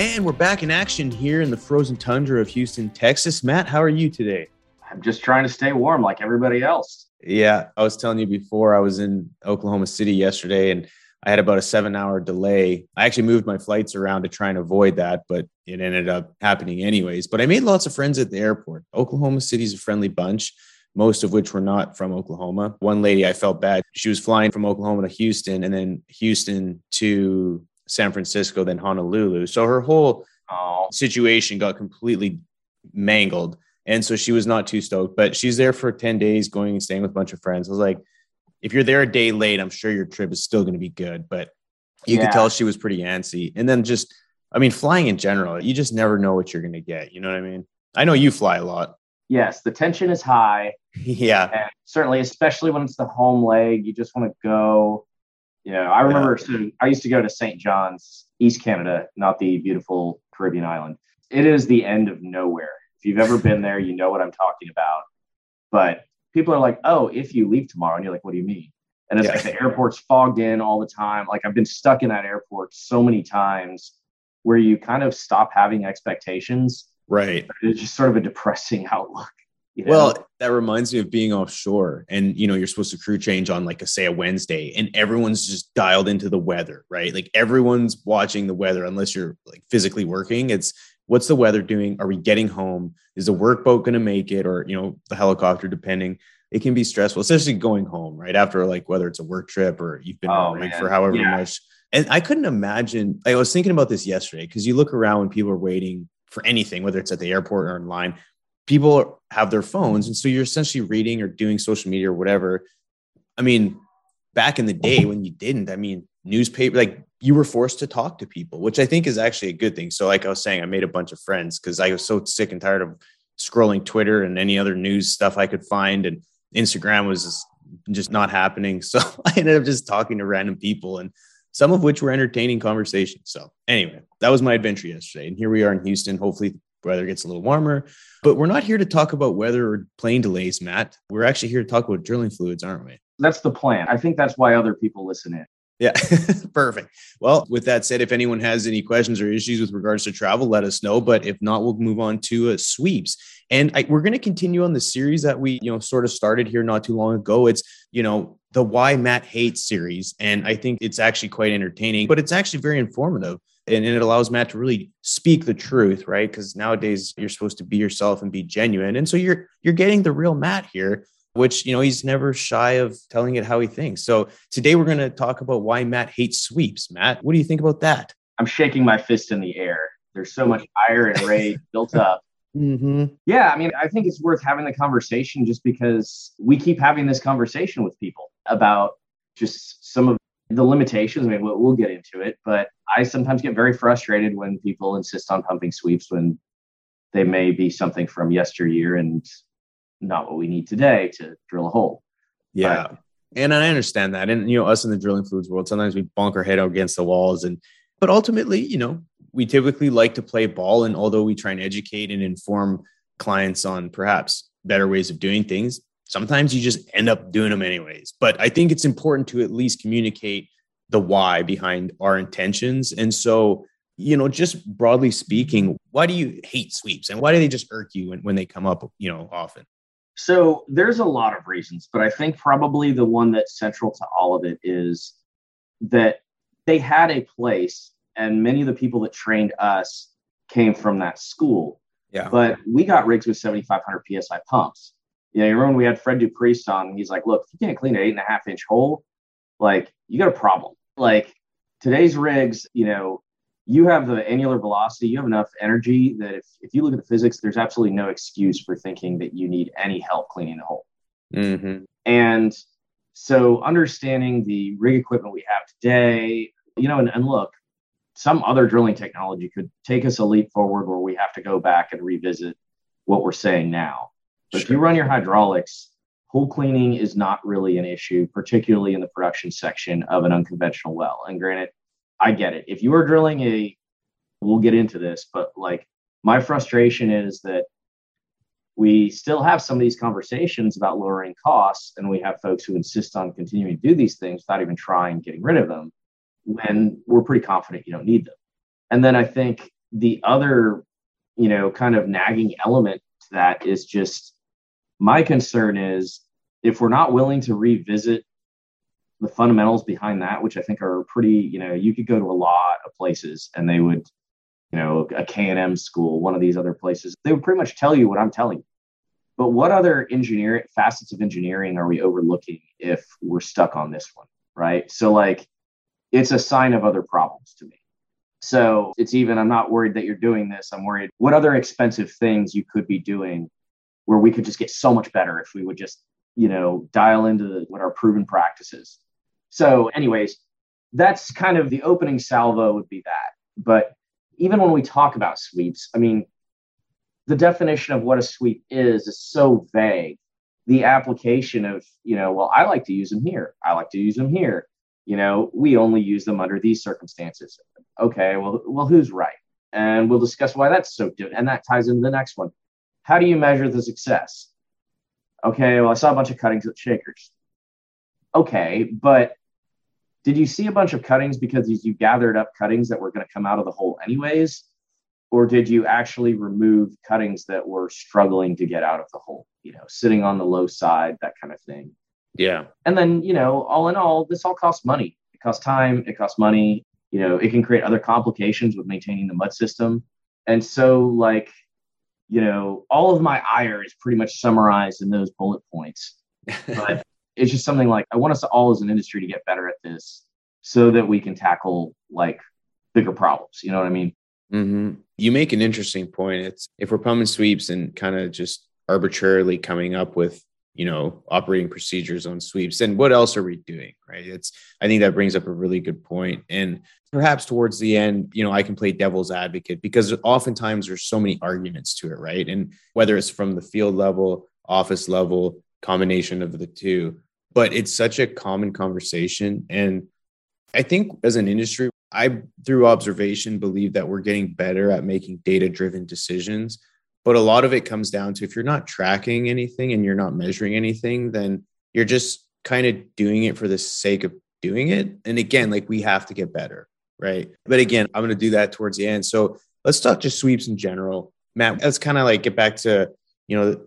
And we're back in action here in the frozen tundra of Houston, Texas. Matt, how are you today? I'm just trying to stay warm like everybody else. Yeah, I was telling you before, I was in Oklahoma City yesterday and I had about a seven hour delay. I actually moved my flights around to try and avoid that, but it ended up happening anyways. But I made lots of friends at the airport. Oklahoma City's a friendly bunch, most of which were not from Oklahoma. One lady I felt bad. She was flying from Oklahoma to Houston and then Houston to San Francisco, than Honolulu. So her whole oh. situation got completely mangled. And so she was not too stoked, but she's there for 10 days going and staying with a bunch of friends. I was like, if you're there a day late, I'm sure your trip is still going to be good. But you yeah. could tell she was pretty antsy. And then just, I mean, flying in general, you just never know what you're going to get. You know what I mean? I know you fly a lot. Yes, the tension is high. yeah. And certainly, especially when it's the home leg, you just want to go you know, I remember yeah. so I used to go to St. John's, East Canada, not the beautiful Caribbean island. It is the end of nowhere. If you've ever been there, you know what I'm talking about. But people are like, oh, if you leave tomorrow, and you're like, what do you mean? And it's yeah. like the airport's fogged in all the time. Like I've been stuck in that airport so many times where you kind of stop having expectations. Right. It's just sort of a depressing outlook. You know? Well, that reminds me of being offshore, and you know you're supposed to crew change on like a say a Wednesday, and everyone's just dialed into the weather, right? Like everyone's watching the weather, unless you're like physically working. It's what's the weather doing? Are we getting home? Is the work boat going to make it, or you know the helicopter? Depending, it can be stressful, especially going home right after like whether it's a work trip or you've been oh, for however yeah. much. And I couldn't imagine. I was thinking about this yesterday because you look around when people are waiting for anything, whether it's at the airport or in line, people have their phones and so you're essentially reading or doing social media or whatever. I mean back in the day when you didn't i mean newspaper like you were forced to talk to people which i think is actually a good thing. So like i was saying i made a bunch of friends because i was so sick and tired of scrolling twitter and any other news stuff i could find and instagram was just, not happening. So i ended up just talking to random people and some of which were entertaining conversations. So anyway that was my adventure yesterday and here we are in houston. Hopefully weather gets a little warmer. But we're not here to talk about weather or plane delays, Matt. We're actually here to talk about drilling fluids, aren't we? That's the plan. I think that's why other people listen in. Yeah, perfect. Well, with that said, if anyone has any questions or issues with regards to travel, let us know. But if not, we'll move on to uh, sweeps. And I, we're going to continue on the series that we, you know, sort of started here not too long ago. It's, you know, the Why Matt Hates series. And I think it's actually quite entertaining, but it's actually very informative and, and it allows Matt to really speak the truth, right? Because nowadays you're supposed to be yourself and be genuine, and so you're you're getting the real Matt here, which you know he's never shy of telling it how he thinks. So today we're going to talk about why Matt hates sweeps. Matt, what do you think about that? I'm shaking my fist in the air. There's so much ire and rage built up. Mm-hmm. Yeah, I mean, I think it's worth having the conversation just because we keep having this conversation with people about just some of the limitations. I mean, we'll, we'll get into it, but I sometimes get very frustrated when people insist on pumping sweeps when they may be something from yesteryear and not what we need today to drill a hole. Yeah. But, and I understand that. And, you know, us in the drilling fluids world, sometimes we bonk our head against the walls. And, but ultimately, you know, we typically like to play ball. And although we try and educate and inform clients on perhaps better ways of doing things, sometimes you just end up doing them anyways. But I think it's important to at least communicate the why behind our intentions. And so, you know, just broadly speaking, why do you hate sweeps and why do they just irk you when, when they come up, you know, often? So there's a lot of reasons, but I think probably the one that's central to all of it is that they had a place and many of the people that trained us came from that school. Yeah. But we got rigs with 7,500 PSI pumps. You know, you remember we had Fred Dupriest on, he's like, look, if you can't clean an eight and a half inch hole, like you got a problem like today's rigs, you know, you have the annular velocity, you have enough energy that if, if you look at the physics, there's absolutely no excuse for thinking that you need any help cleaning the hole. Mm-hmm. And so understanding the rig equipment we have today, you know, and, and look, some other drilling technology could take us a leap forward where we have to go back and revisit what we're saying now. But sure. if you run your hydraulics, hole cleaning is not really an issue, particularly in the production section of an unconventional well. And granted, I get it. If you are drilling a, we'll get into this, but like my frustration is that we still have some of these conversations about lowering costs, and we have folks who insist on continuing to do these things without even trying getting rid of them when we're pretty confident you don't need them. And then I think the other, you know, kind of nagging element to that is just my concern is if we're not willing to revisit the fundamentals behind that, which I think are pretty, you know, you could go to a lot of places and they would, you know, a K&M school, one of these other places, they would pretty much tell you what I'm telling you. But what other engineering facets of engineering are we overlooking if we're stuck on this one? Right. So like it's a sign of other problems to me. So it's even, I'm not worried that you're doing this. I'm worried what other expensive things you could be doing where we could just get so much better if we would just, you know, dial into what our proven practices. So, anyways, that's kind of the opening salvo would be that. But even when we talk about sweeps, I mean, the definition of what a sweep is is so vague. The application of, you know, well, I like to use them here. I like to use them here you know we only use them under these circumstances okay well well who's right and we'll discuss why that's so different and that ties into the next one how do you measure the success okay well i saw a bunch of cuttings at shakers okay but did you see a bunch of cuttings because you gathered up cuttings that were going to come out of the hole anyways or did you actually remove cuttings that were struggling to get out of the hole you know sitting on the low side that kind of thing yeah. And then, you know, all in all, this all costs money. It costs time, it costs money. You know, it can create other complications with maintaining the mud system. And so, like, you know, all of my ire is pretty much summarized in those bullet points. But it's just something like I want us all as an industry to get better at this so that we can tackle like bigger problems. You know what I mean? Mm-hmm. You make an interesting point. It's if we're pumping sweeps and kind of just arbitrarily coming up with you know operating procedures on sweeps and what else are we doing right? It's i think that brings up a really good point and perhaps towards the end you know i can play devil's advocate because oftentimes there's so many arguments to it right? And whether it's from the field level office level combination of the two but it's such a common conversation and i think as an industry i through observation believe that we're getting better at making data driven decisions but a lot of it comes down to if you're not tracking anything and you're not measuring anything, then you're just kind of doing it for the sake of doing it. And again, like we have to get better, right? But again, I'm going to do that towards the end. So let's talk just sweeps in general. Matt, let's kind of like get back to, you know,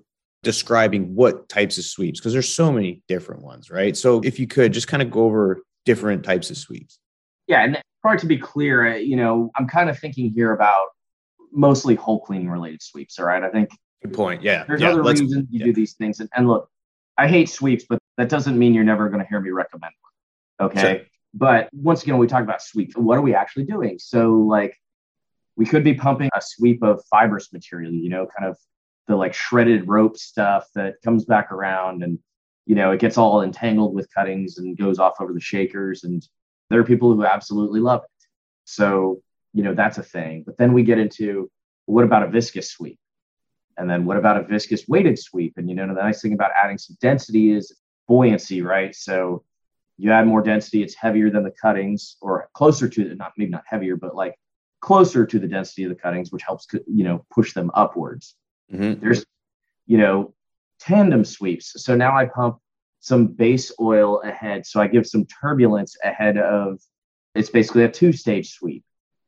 describing what types of sweeps because there's so many different ones, right? So if you could just kind of go over different types of sweeps. Yeah, and probably to be clear, you know, I'm kind of thinking here about mostly hole cleaning related sweeps. All right. I think good point. Yeah. There's yeah, other reasons you yeah. do these things. And, and, look, I hate sweeps, but that doesn't mean you're never going to hear me recommend one. Okay. Sure. But once again, we talk about sweeps. What are we actually doing? So, like, we could be pumping a sweep of fibrous material, you know, kind of the like shredded rope stuff that comes back around and, you know, it gets all entangled with cuttings and goes off over the shakers. And there are people who absolutely love it. So you know, that's a thing. But then we get into what about a viscous sweep? And then what about a viscous weighted sweep? And you know, the nice thing about adding some density is buoyancy, right? So you add more density, it's heavier than the cuttings, or closer to the, not maybe not heavier, but like closer to the density of the cuttings, which helps you know push them upwards. Mm-hmm. There's you know tandem sweeps. So now I pump some base oil ahead, so I give some turbulence ahead of. It's basically a two-stage sweep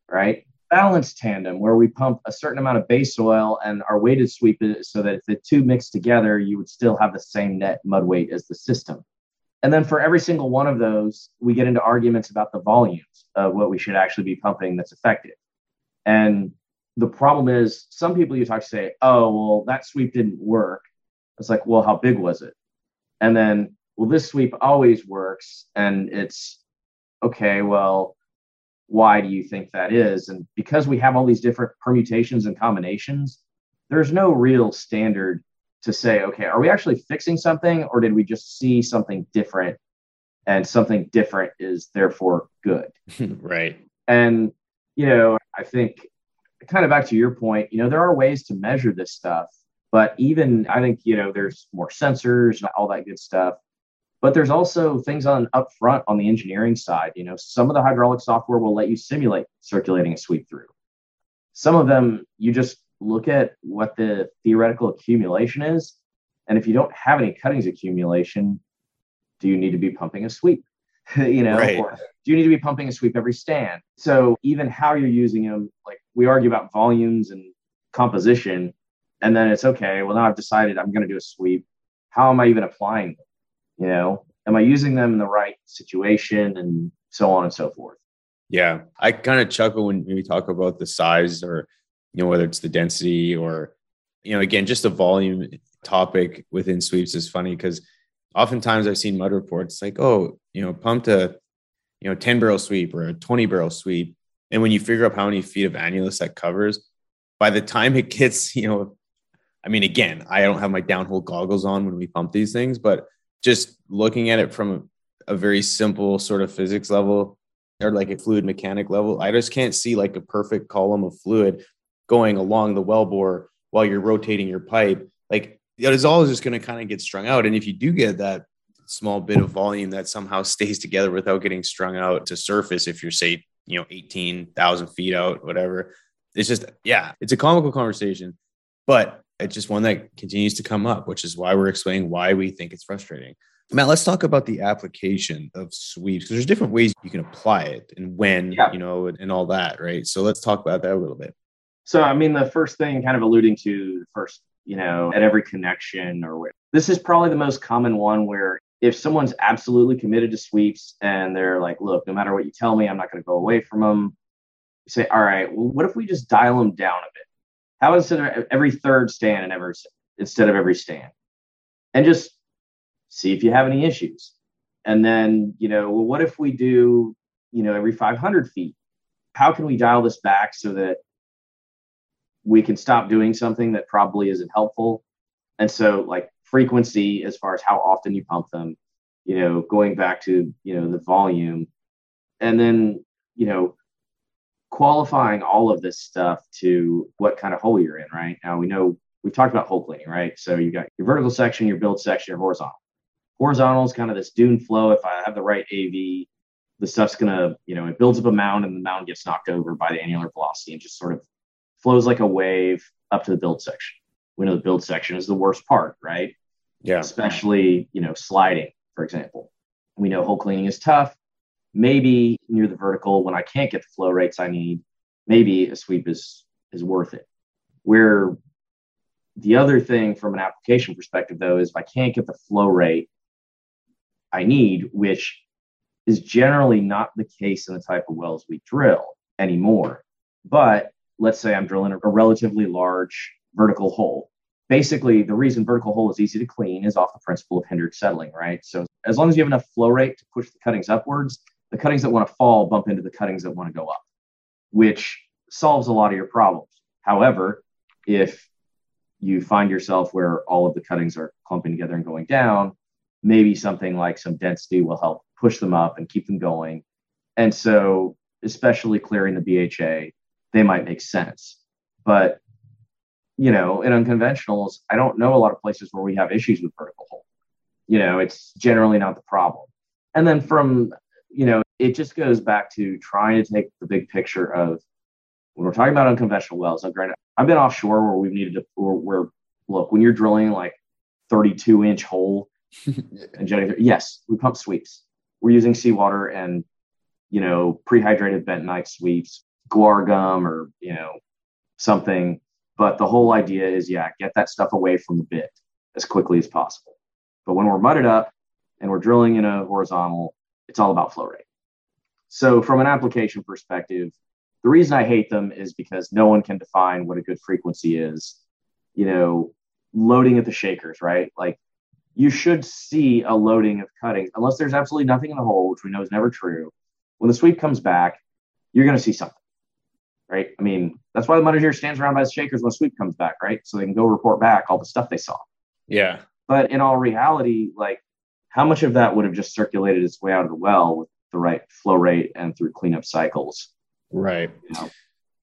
right? Balanced tandem, where we pump a certain amount of base oil and our weighted sweep is so that if the two mix together, you would still have the same net mud weight as the system. And then for every single one of those, we get into arguments about the volumes of what we should actually be pumping that's effective. And the problem is, some people you talk to say, oh, well, that sweep didn't work. It's like, well, how big was it? And then, well, this sweep always works. And it's okay, well, why do you think that is? And because we have all these different permutations and combinations, there's no real standard to say, okay, are we actually fixing something or did we just see something different and something different is therefore good? right. And, you know, I think kind of back to your point, you know, there are ways to measure this stuff. But even I think, you know, there's more sensors and all that good stuff. But there's also things on upfront on the engineering side. You know, some of the hydraulic software will let you simulate circulating a sweep through. Some of them you just look at what the theoretical accumulation is. And if you don't have any cuttings accumulation, do you need to be pumping a sweep? you know, right. or do you need to be pumping a sweep every stand? So even how you're using them, like we argue about volumes and composition, and then it's okay. Well, now I've decided I'm going to do a sweep. How am I even applying them? You know, am I using them in the right situation and so on and so forth? Yeah, I kind of chuckle when we talk about the size or you know whether it's the density or you know again just the volume topic within sweeps is funny because oftentimes I've seen mud reports like oh you know pumped a you know 10 barrel sweep or a 20 barrel sweep and when you figure out how many feet of annulus that covers by the time it gets you know I mean again I don't have my downhole goggles on when we pump these things but just looking at it from a very simple sort of physics level or like a fluid mechanic level I just can't see like a perfect column of fluid going along the well bore while you're rotating your pipe, like it is always just going to kind of get strung out. And if you do get that small bit of volume that somehow stays together without getting strung out to surface, if you're say, you know, 18,000 feet out, whatever, it's just, yeah, it's a comical conversation, but it's just one that continues to come up, which is why we're explaining why we think it's frustrating. Matt, let's talk about the application of sweeps because there's different ways you can apply it and when, yeah. you know, and, and all that, right? So let's talk about that a little bit. So, I mean, the first thing kind of alluding to the first, you know, at every connection or where, this is probably the most common one where if someone's absolutely committed to sweeps and they're like, look, no matter what you tell me, I'm not going to go away from them. You say, all right, well, what if we just dial them down a bit? How instead of every third stand and ever instead of every stand? And just see if you have any issues. And then, you know, well, what if we do, you know, every 500 feet? How can we dial this back so that we can stop doing something that probably isn't helpful. And so, like frequency, as far as how often you pump them, you know, going back to, you know, the volume, and then, you know, qualifying all of this stuff to what kind of hole you're in, right? Now, we know we've talked about hole cleaning, right? So you got your vertical section, your build section, your horizontal. Horizontal is kind of this dune flow. If I have the right AV, the stuff's gonna, you know, it builds up a mound and the mound gets knocked over by the annular velocity and just sort of flows like a wave up to the build section. We know the build section is the worst part, right? Yeah. Especially, you know, sliding, for example. We know hole cleaning is tough. Maybe near the vertical, when I can't get the flow rates I need, maybe a sweep is is worth it. Where the other thing from an application perspective, though, is if I can't get the flow rate I need, which is generally not the case in the type of wells we drill anymore. But let's say I'm drilling a, relatively large vertical hole. Basically, the reason vertical hole is easy to clean is off the principle of hindered settling, right? So as long as you have enough flow rate to push the cuttings upwards, the cuttings that want to fall bump into the cuttings that want to go up, which solves a lot of your problems. However, if you find yourself where all of the cuttings are clumping together and going down, maybe something like some density will help push them up and keep them going. And so, especially clearing the BHA they might make sense. But you know, in unconventionals, I don't know a lot of places where we have issues with vertical hole. You know, it's generally not the problem. And then from, you know, it just goes back to trying to take the big picture of when we're talking about unconventional wells. Now, granted, I've been offshore where we've needed to, or where, look, when you're drilling like 32 inch hole and jetting, yes, we pump sweeps. We're using seawater and, you know, prehydrated bentonite sweeps guar gum or you know something but the whole idea is yeah get that stuff away from the bit as quickly as possible but when we're mudded up and we're drilling in a horizontal it's all about flow rate so from an application perspective the reason i hate them is because no one can define what a good frequency is you know loading at the shakers right like you should see a loading of cuttings unless there's absolutely nothing in the hole which we know is never true when the sweep comes back you're going to see something right? I mean, that's why the manager stands around by the shakers when a sweep comes back, right? So they can go report back all the stuff they saw. Yeah. But in all reality, like how much of that would have just circulated its way out of the well with the right flow rate and through cleanup cycles? Right. You know?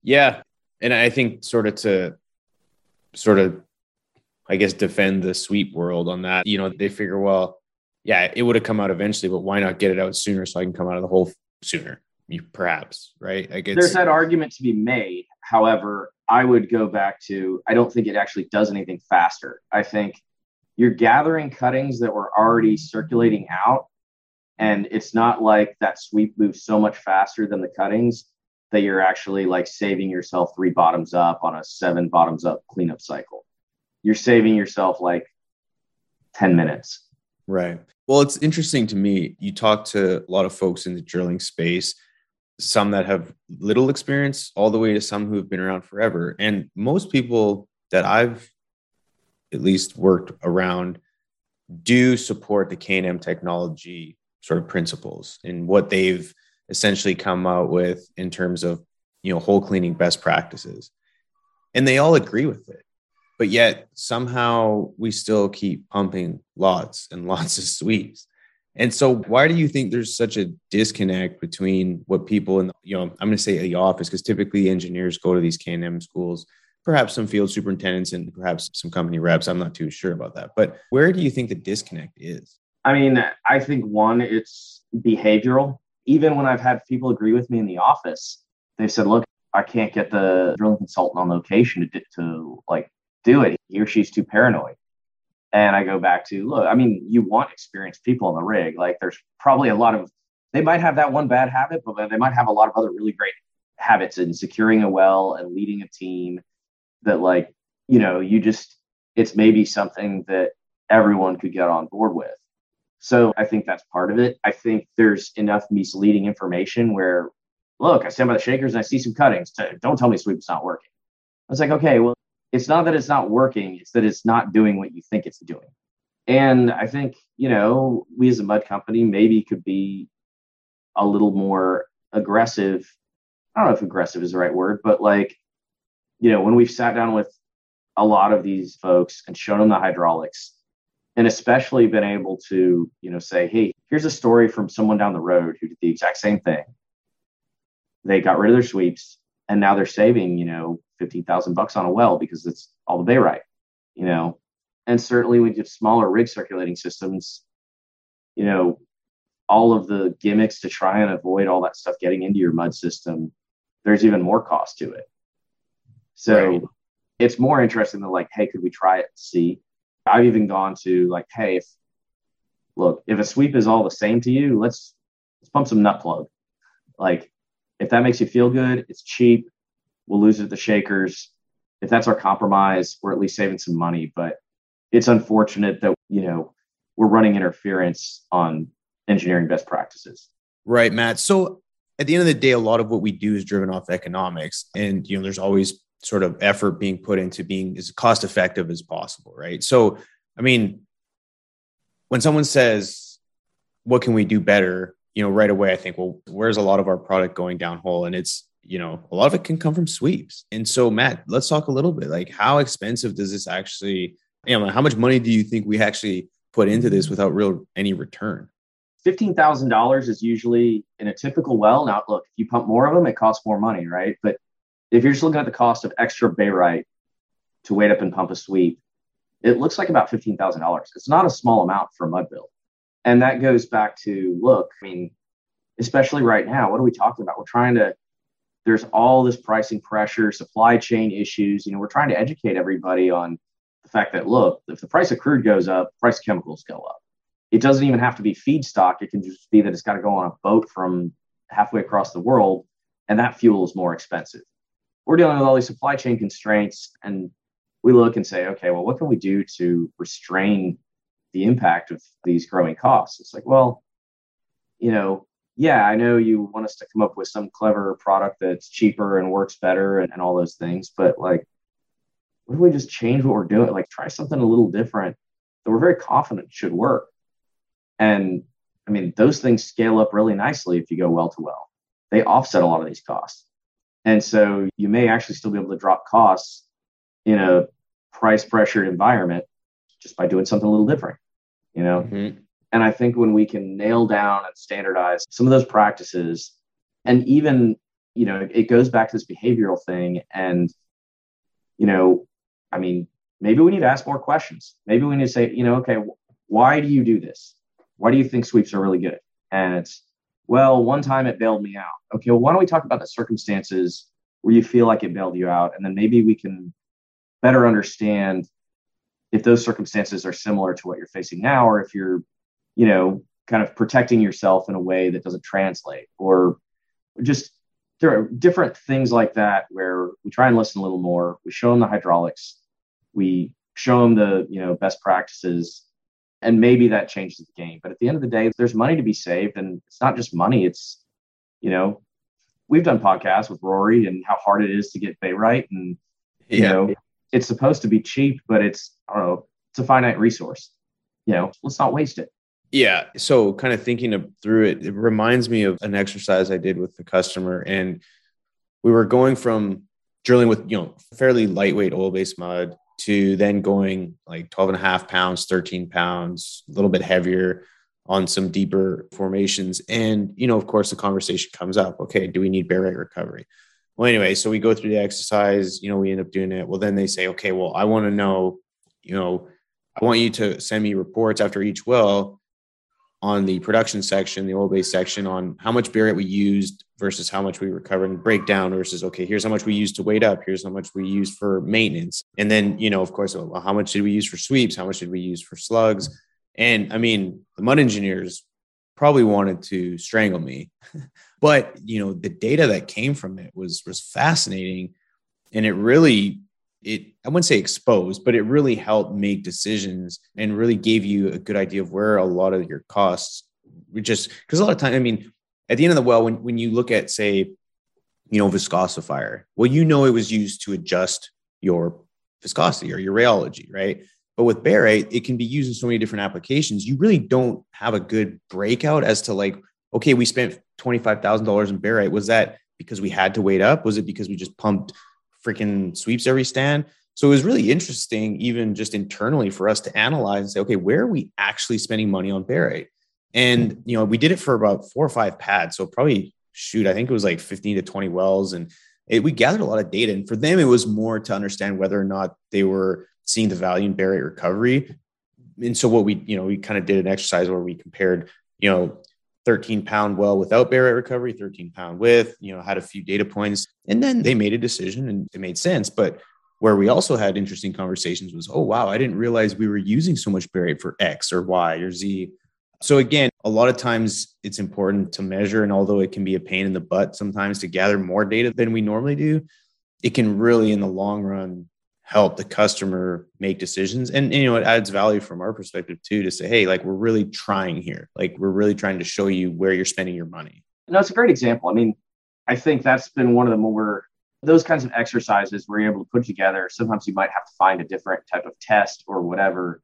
Yeah. And I think sort of to sort of I guess, defend the sweep world on that. You know, they figure, well, yeah, it would have come out eventually, but why not get it out sooner so I can come out of the hole sooner? You perhaps, right? Like there's that argument to be made. However, I would go back to I don't think it actually does anything faster. I think you're gathering cuttings that were already circulating out, and it's not like that sweep moves so much faster than the cuttings that you're actually like saving yourself three bottoms up on a seven bottoms up cleanup cycle. You're saving yourself like 10 minutes. Right. Well, it's interesting to me. You talk to a lot of folks in the drilling space, some that have little experience, all the way to some who have been around forever. And most people that I've at least worked around do support the K&M technology sort of principles and what they've essentially come out with in terms of you know hole cleaning best practices. And they all agree with it but yet somehow we still keep pumping lots and lots of sweeps and so why do you think there's such a disconnect between what people in you know i'm going to say the office because typically engineers go to these k&m schools perhaps some field superintendents and perhaps some company reps i'm not too sure about that but where do you think the disconnect is i mean i think one it's behavioral even when I've had people agree with me in the office, they've said, look, I can't get the drilling consultant on location to, to like do it. He or she's too paranoid. And I go back to, look, I mean, you want experienced people on the rig. Like there's probably a lot of, they might have that one bad habit, but they might have a lot of other really great habits in securing a well and leading a team that like, you know, you just, it's maybe something that everyone could get on board with. So I think that's part of it. I think there's enough misleading information where, look, I stand by the shakers and I see some cuttings. Don't tell me sweep's not working. I was like, okay, well, it's not that it's not working, it's that it's not doing what you think it's doing. And I think, you know, we as a mud company maybe could be a little more aggressive. I don't know if aggressive is the right word, but like, you know, when we've sat down with a lot of these folks and shown them the hydraulics and especially been able to you know say hey here's a story from someone down the road who did the exact same thing. They got rid of their sweeps and now they're saving you know 15000 bucks on a well because it's all the barite you know? And certainly with have smaller rig circulating systems you know all of the gimmicks to try and avoid all that stuff getting into your mud system there's even more cost to it so right. it's more interesting than like hey could we try it see I've even gone to like, hey, if look, if a sweep is all the same to you, let's let's pump some nut plug. Like, if that makes you feel good, it's cheap. We'll lose it at the shakers. If that's our compromise, we're at least saving some money. But it's unfortunate that you know we're running interference on engineering best practices. Right, Matt. So at the end of the day, a lot of what we do is driven off economics, and you know, there's always sort of effort being put into being as cost effective as possible, right? So, I mean, when someone says, "What can we do better?" you know, right away, I think, well, where's a lot of our product going downhole? And it's you know, a lot of it can come from sweeps. And so, Matt, let's talk a little bit. Like, how expensive does this actually? You know, how much money do you think we actually put into this without real any return? Fifteen thousand dollars is usually in a typical well. Now, look, if you pump more of them, it costs more money, right? But if you're just looking at the cost of extra barite to weight up and pump a sweep, it looks like about $15,000. It's not a small amount for a mud build. And that goes back to look, I mean, especially right now, what are we talking about? We're trying to, there's all this pricing pressure, supply chain issues. You know, we're trying to educate everybody on the fact that, look, if the price of crude goes up, price of chemicals go up. It doesn't even have to be feedstock. It can just be that it's got to go on a boat from halfway across the world, and that fuel is more expensive we're dealing with all these supply chain constraints and we look and say okay well what can we do to restrain the impact of these growing costs? It's like well you know yeah i know you want us to come up with some clever product that's cheaper and works better and, and all those things but like what if we just change what we're doing? Like try something a little different that we're very confident should work. And i mean those things scale up really nicely if you go well to well. They offset a lot of these costs and so you may actually still be able to drop costs in a price pressured environment just by doing something a little different, you know? Mm-hmm. And I think when we can nail down and standardize some of those practices, and even, you know, it goes back to this behavioral thing. And, you know, I mean, maybe we need to ask more questions. Maybe we need to say, you know, okay, why do you do this? Why do you think sweeps are really good? And it's, well, one time it bailed me out. Okay, well, why don't we talk about the circumstances where you feel like it bailed you out? And then maybe we can better understand if those circumstances are similar to what you're facing now, or if you're, you know, kind of protecting yourself in a way that doesn't translate, or just there are different things like that where we try and listen a little more. We show them the hydraulics, we show them the you know best practices, and maybe that changes the game. But at the end of the day, there's money to be saved, and it's not just money. It's you know we've done podcasts with Rory and how hard it is to get barite. and you yeah. know it's supposed to be cheap, but it's I don't know, it's a finite resource. You know, let's not waste it. Yeah. So, kind of thinking of, through it, it reminds me of an exercise I did with the customer. And we were going from drilling with, you know, fairly lightweight oil based mud to then going like 12 and a half pounds, 13 pounds, a little bit heavier on some deeper formations. And, you know, of course, the conversation comes up okay, do we need barite recovery? Well, anyway, so we go through the exercise, you know, we end up doing it. Well, then they say, okay, well, I want to know, you know, I want you to send me reports after each well on the production section, the oil base section, on how much barite we used versus how much we recovered and breakdown versus okay, here's how much we used to weight up, here's how much we used for maintenance, and then you know, of course, oh, well, how much did we use for sweeps, how much did we use for slugs, and I mean, the mud engineers probably wanted to strangle me, but you know, the data that came from it was was fascinating, and it really it I wouldn't say exposed, but it really helped make decisions and really gave you a good idea of where a lot of your costs just because a lot of time, I mean, at the end of the well, when when you look at say, you know, viscosifier, well, you know it was used to adjust your viscosity or your rheology, right? But with barite, it can be used in so many different applications. You really don't have a good breakout as to like, okay, we spent $25,000 in barite. Was that because we had to weight up? Was it because we just pumped freaking sweeps every stand. So it was really interesting, even just internally, for us to analyze and say, okay, where are we actually spending money on barite? And you know, we did it for about four or five pads. So probably shoot, I think it was like 15 to 20 wells. And it, we gathered a lot of data. And for them, it was more to understand whether or not they were seeing the value in barite recovery. And so what we, you know, we kind of did an exercise where we compared, you know, 13 pound well without barite recovery, 13 pound with, you know, had a few data points. And then they made a decision and it made sense. But where we also had interesting conversations was, oh, wow, I didn't realize we were using so much barite for X or Y or Z. So again, a lot of times it's important to measure. And although it can be a pain in the butt sometimes to gather more data than we normally do, it can really, in the long run, help the customer make decisions. And, you know it adds value from our perspective too to say hey like we're really trying here. Like we're really trying to show you where you're spending your money. No it's a great example. I mean i think that's been one of the more those kinds of exercises you're able to put together sometimes you might have to find a different type of test or whatever.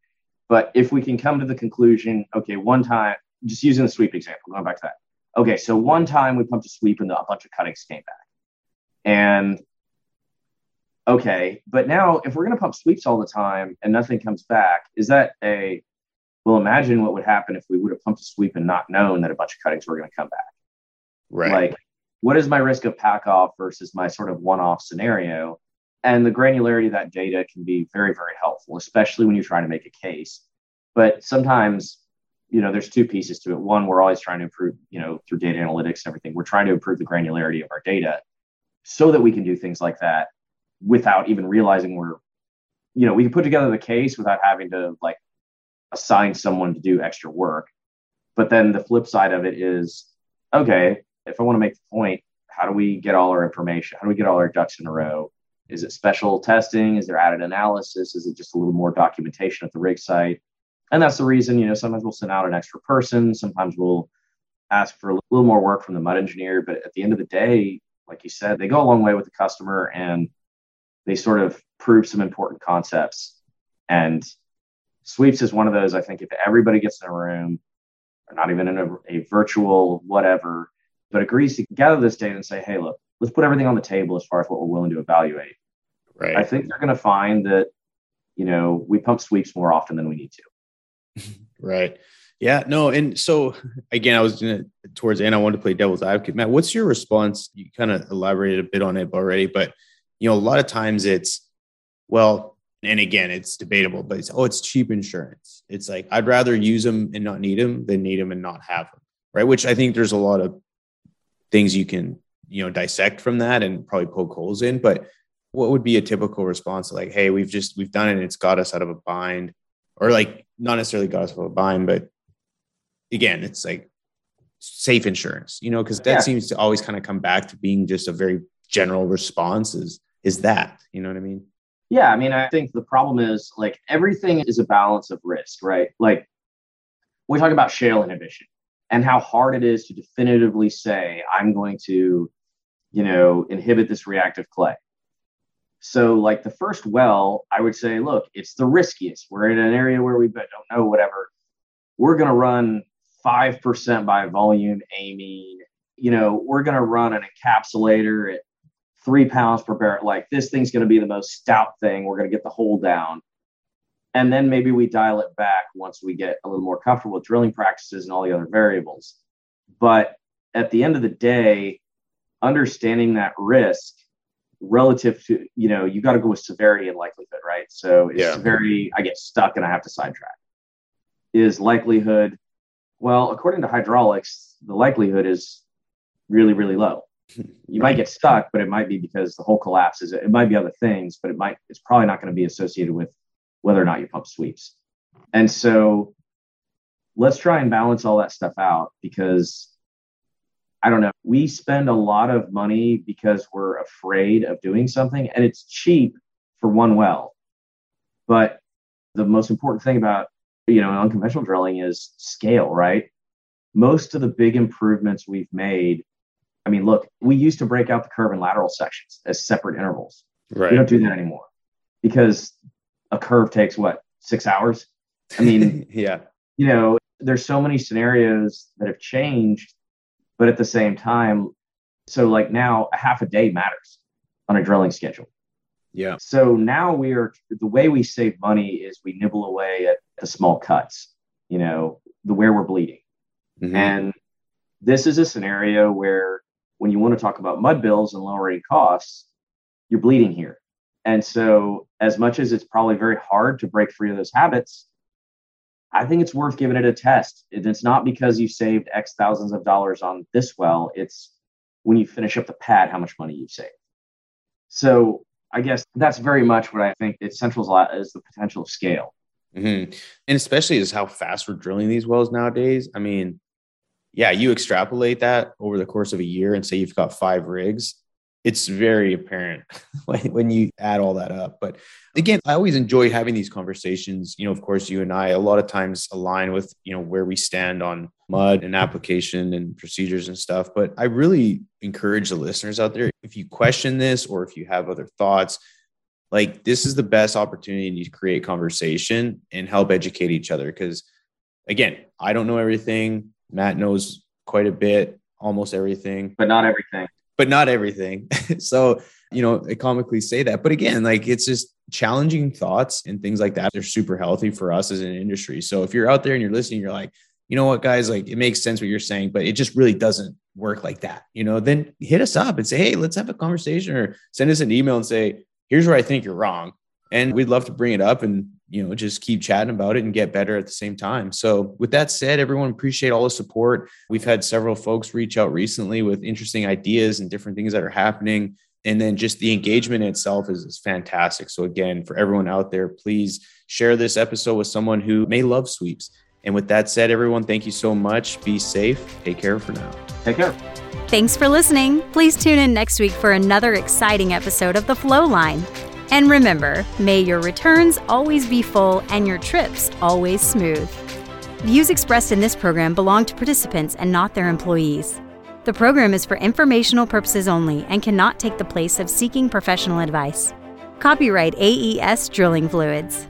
But if we can come to the conclusion okay one time just using the sweep example going back to that. Okay so one time we pumped a sweep and a bunch of cuttings came back. And okay, but now if we're going to pump sweeps all the time and nothing comes back, is that a well? Imagine what would happen if we would have pumped a sweep and not known that a bunch of cuttings were going to come back. Right. Like, what is my risk of pack off versus my sort of one off scenario? And the granularity of that data can be very, very helpful, especially when you're trying to make a case. But sometimes, you know, there's two pieces to it. One, we're always trying to improve, you know, through data analytics and everything, we're trying to improve the granularity of our data so that we can do things like that without even realizing we're, you know, we can put together the case without having to like assign someone to do extra work. But then the flip side of it is, okay, if I want to make the point, how do we get all our information? How do we get all our ducks in a row? Is it special testing? Is there added analysis? Is it just a little more documentation at the rig site? And that's the reason, you know, sometimes we'll send out an extra person. Sometimes we'll ask for a little more work from the mud engineer. But at the end of the day, like you said, they go a long way with the customer. And they sort of prove some important concepts. And sweeps is one of those, I think, if everybody gets in a room, or not even in a, a virtual whatever, but agrees to gather this data and say, hey, look, let's put everything on the table as far as what we're willing to evaluate. Right. I think they're going to find that, you know, we pump sweeps more often than we need to. right. Yeah, no, and so again, I was gonna, towards the end. I wanted to play devil's advocate. Matt, what's your response? You kind of elaborated a bit on it already, but you know, a lot of times it's, well, And again, it's debatable, but it's, oh, it's cheap insurance. It's like, I'd rather use them and not need them than need them and not have them. Right. Which I think there's a lot of things you can, you know, dissect from that and probably poke holes in. But what would be a typical response? Like, hey, we've just, we've done it and it's got us out of a bind or like not necessarily got us out of a bind, but again, it's like safe insurance, you know, because that yeah. seems to always kind of come back to being just a very general response is, is that, you know what I mean? Yeah. I mean, I think the problem is like everything is a balance of risk, right? Like we talk about shale inhibition and how hard it is to definitively say, I'm going to, you know, inhibit this reactive clay. So, like the first well, I would say, look, it's the riskiest. We're in an area where we don't know whatever. We're going to run 5% by volume amine. You know, we're going to run an encapsulator at three pounds per barrel. Like this thing's going to be the most stout thing. We're going to get the hole down. And then maybe we dial it back once we get a little more comfortable with drilling practices and all the other variables. But at the end of the day, understanding that risk relative to, you know, you got to go with severity and likelihood, right? So is yeah. severity, I get stuck and I have to sidetrack. Is likelihood well, according to hydraulics, the likelihood is really, really low. You might get stuck, but it might be because the hole collapses. It might be other things, but it might it's probably not going to be associated with whether or not your pump sweeps. And so let's try and balance all that stuff out because I don't know. We spend a lot of money because we're afraid of doing something and it's cheap for one well. But the most important thing about you know, unconventional drilling is scale, right? Most of the big improvements we've made, I mean, look, we used to break out the curve and lateral sections as separate intervals. Right. We don't do that anymore because a curve takes what, six hours? I mean, yeah. You know, there's so many scenarios that have changed, but at the same time, so like now a half a day matters on a drilling schedule. Yeah. So now we are the way we save money is we nibble away at the small cuts, you know, the where we're bleeding. Mm-hmm. And this is a scenario where when you want to talk about mud bills and lowering costs, you're bleeding here. And so as much as it's probably very hard to break free of those habits, I think it's worth giving it a test. It's not because you saved X thousands of dollars on this well. It's when you finish up the pad, how much money you've saved. So I guess that's very much what I think it's central is the potential of scale. Mm-hmm. And especially is how fast we're drilling these wells nowadays. I mean, yeah, you extrapolate that over the course of a year and say you've got five rigs it's very apparent when you add all that up. But again, I always enjoy having these conversations. You know, of course, you and I a lot of times align with, you know, where we stand on mud and application and procedures and stuff. But I really encourage the listeners out there if you question this or if you have other thoughts, like this is the best opportunity to create conversation and help educate each other. Because again, I don't know everything. Matt knows quite a bit, almost everything, but not everything but not everything. so, you know, I comically say that. But again, like it's just challenging thoughts and things like that. They're super healthy for us as an industry. So if you're out there and you're listening, you're like, you know what, guys, like it makes sense what you're saying, but it just really doesn't work like that. You know, then hit us up and say, hey, let's have a conversation or send us an email and say, here's where I think you're wrong. And we'd love to bring it up and you know just keep chatting about it and get better at the same time. So with that said everyone appreciate all the support. We've had several folks reach out recently with interesting ideas and different things that are happening. And then just the engagement itself is, is fantastic. So again for everyone out there please share this episode with someone who may love sweeps. And with that said everyone thank you so much. Be safe. Take care for now. Take care. Thanks for listening. Please tune in next week for another exciting episode of the flow line and remember, may your returns always be full and your trips always smooth. Views expressed in this program belong to participants and not their employees. The program is for informational purposes only and cannot take the place of seeking professional advice. Copyright AES Drilling Fluids.